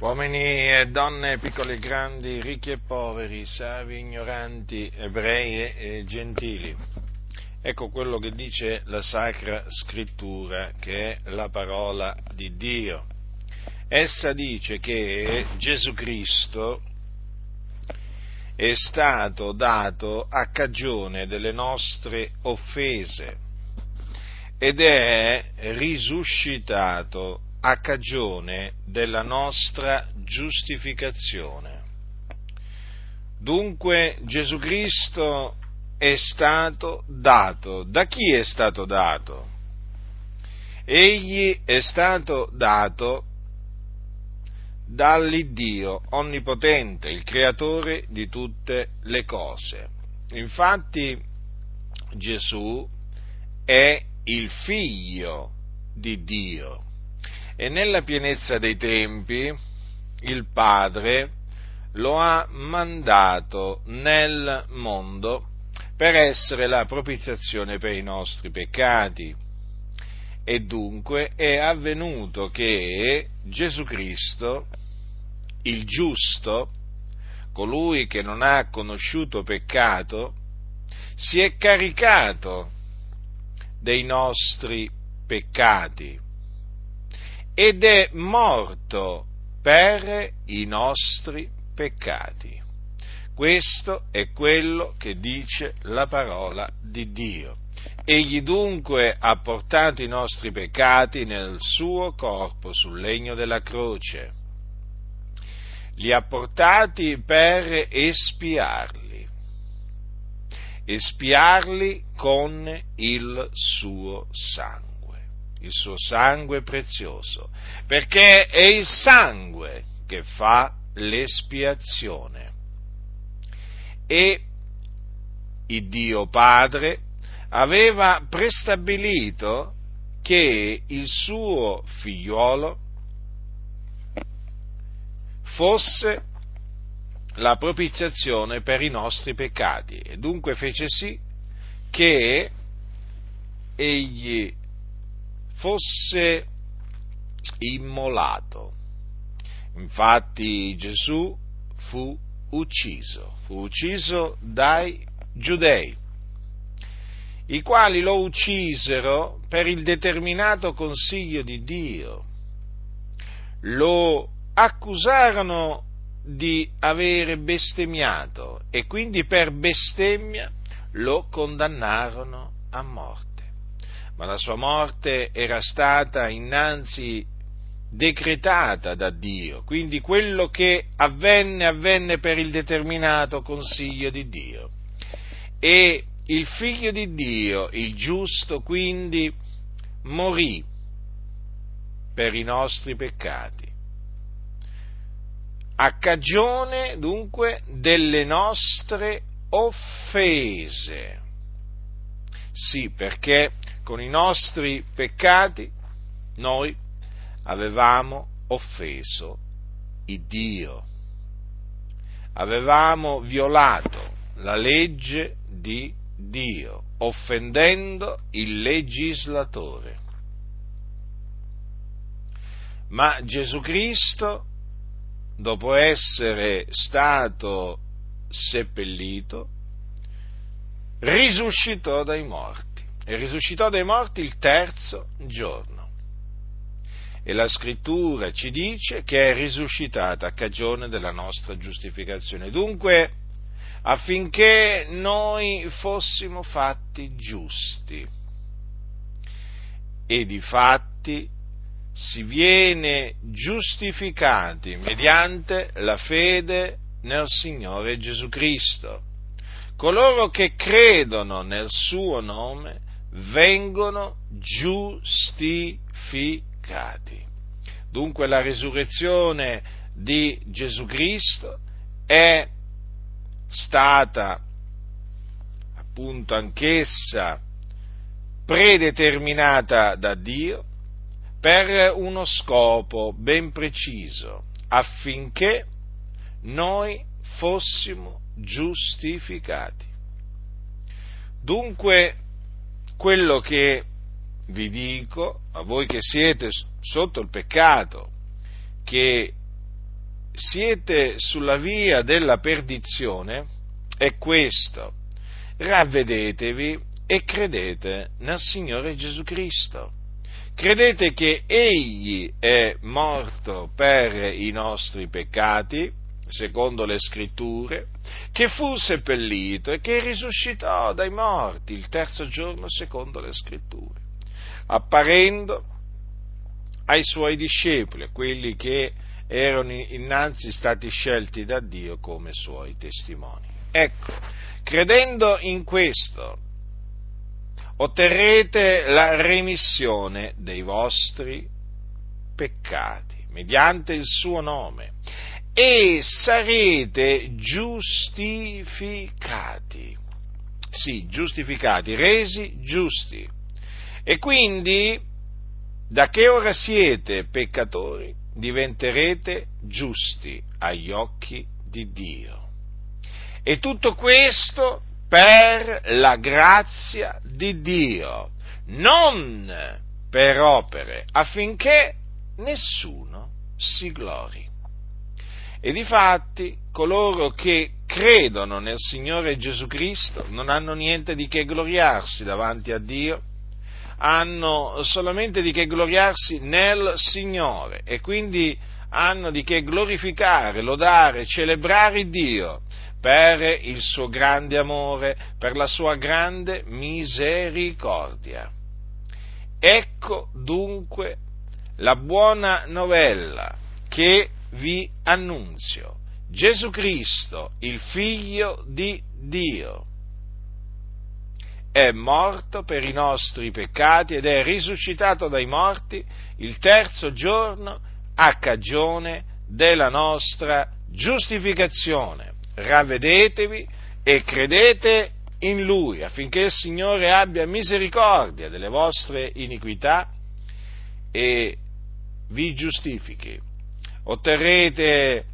Uomini e donne, piccoli e grandi, ricchi e poveri, savi ignoranti, ebrei e gentili. Ecco quello che dice la Sacra Scrittura, che è la parola di Dio. Essa dice che Gesù Cristo è stato dato a cagione delle nostre offese ed è risuscitato a cagione della nostra giustificazione. Dunque Gesù Cristo è stato dato. Da chi è stato dato? Egli è stato dato dall'Iddio onnipotente, il creatore di tutte le cose. Infatti Gesù è il figlio di Dio e nella pienezza dei tempi il Padre lo ha mandato nel mondo per essere la propiziazione per i nostri peccati. E dunque è avvenuto che Gesù Cristo, il giusto, colui che non ha conosciuto peccato, si è caricato dei nostri peccati ed è morto per i nostri peccati. Questo è quello che dice la parola di Dio. Egli dunque ha portato i nostri peccati nel suo corpo sul legno della croce. Li ha portati per espiarli, espiarli con il suo sangue il suo sangue prezioso, perché è il sangue che fa l'espiazione. E il Dio Padre aveva prestabilito che il suo figliolo fosse la propiziazione per i nostri peccati e dunque fece sì che egli fosse immolato. Infatti Gesù fu ucciso, fu ucciso dai giudei, i quali lo uccisero per il determinato consiglio di Dio. Lo accusarono di avere bestemmiato e quindi per bestemmia lo condannarono a morte ma la sua morte era stata innanzi decretata da Dio, quindi quello che avvenne avvenne per il determinato consiglio di Dio. E il figlio di Dio, il giusto, quindi morì per i nostri peccati, a cagione dunque delle nostre offese. Sì, perché con i nostri peccati noi avevamo offeso il Dio, avevamo violato la legge di Dio, offendendo il legislatore. Ma Gesù Cristo, dopo essere stato seppellito, risuscitò dai morti e risuscitò dai morti il terzo giorno. E la scrittura ci dice che è risuscitata a cagione della nostra giustificazione. Dunque, affinché noi fossimo fatti giusti. E di fatti si viene giustificati mediante la fede nel Signore Gesù Cristo. Coloro che credono nel suo nome vengono giustificati. Dunque la risurrezione di Gesù Cristo è stata appunto anch'essa predeterminata da Dio per uno scopo ben preciso, affinché noi fossimo giustificati. Dunque quello che vi dico a voi che siete sotto il peccato, che siete sulla via della perdizione è questo, ravvedetevi e credete nel Signore Gesù Cristo. Credete che Egli è morto per i nostri peccati, secondo le scritture, che fu seppellito e che risuscitò dai morti il terzo giorno, secondo le scritture, apparendo ai suoi discepoli, quelli che erano innanzi stati scelti da Dio come suoi testimoni. Ecco, credendo in questo, otterrete la remissione dei vostri peccati mediante il suo nome e sarete giustificati. Sì, giustificati, resi giusti. E quindi, da che ora siete peccatori, diventerete giusti agli occhi di Dio. E tutto questo per la grazia di Dio, non per opere, affinché nessuno si glori. E difatti coloro che credono nel Signore Gesù Cristo non hanno niente di che gloriarsi davanti a Dio, hanno solamente di che gloriarsi nel Signore e quindi hanno di che glorificare, lodare, celebrare Dio per il suo grande amore, per la sua grande misericordia. Ecco dunque la buona novella che vi annunzio. Gesù Cristo, il figlio di Dio, è morto per i nostri peccati ed è risuscitato dai morti il terzo giorno a cagione della nostra giustificazione ravvedetevi e credete in Lui, affinché il Signore abbia misericordia delle vostre iniquità e vi giustifichi. Otterrete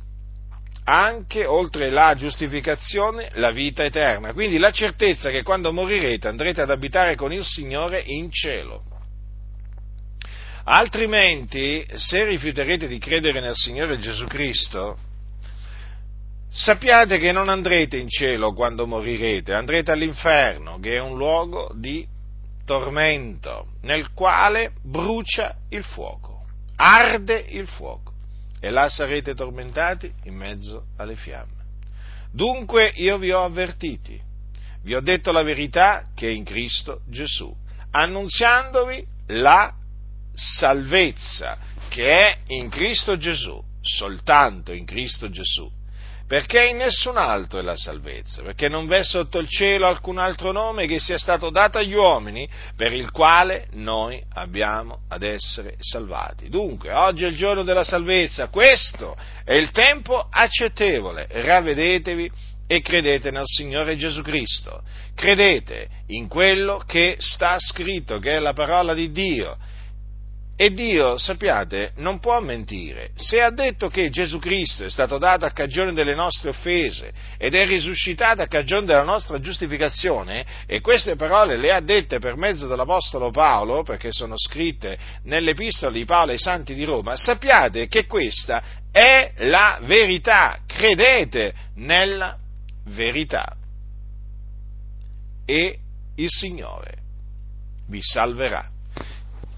anche, oltre la giustificazione, la vita eterna. Quindi la certezza che quando morirete andrete ad abitare con il Signore in cielo. Altrimenti, se rifiuterete di credere nel Signore Gesù Cristo, sappiate che non andrete in cielo quando morirete, andrete all'inferno, che è un luogo di tormento, nel quale brucia il fuoco, arde il fuoco, e là sarete tormentati in mezzo alle fiamme. Dunque io vi ho avvertiti, vi ho detto la verità che è in Cristo Gesù, annunziandovi la salvezza che è in Cristo Gesù, soltanto in Cristo Gesù perché in nessun altro è la salvezza, perché non v'è sotto il cielo alcun altro nome che sia stato dato agli uomini per il quale noi abbiamo ad essere salvati. Dunque, oggi è il giorno della salvezza, questo è il tempo accettevole, ravvedetevi e credete nel Signore Gesù Cristo, credete in quello che sta scritto, che è la parola di Dio, e Dio, sappiate, non può mentire. Se ha detto che Gesù Cristo è stato dato a cagione delle nostre offese ed è risuscitato a cagione della nostra giustificazione, e queste parole le ha dette per mezzo dell'Apostolo Paolo, perché sono scritte nell'Epistola di Paolo ai Santi di Roma, sappiate che questa è la verità. Credete nella verità. E il Signore vi salverà.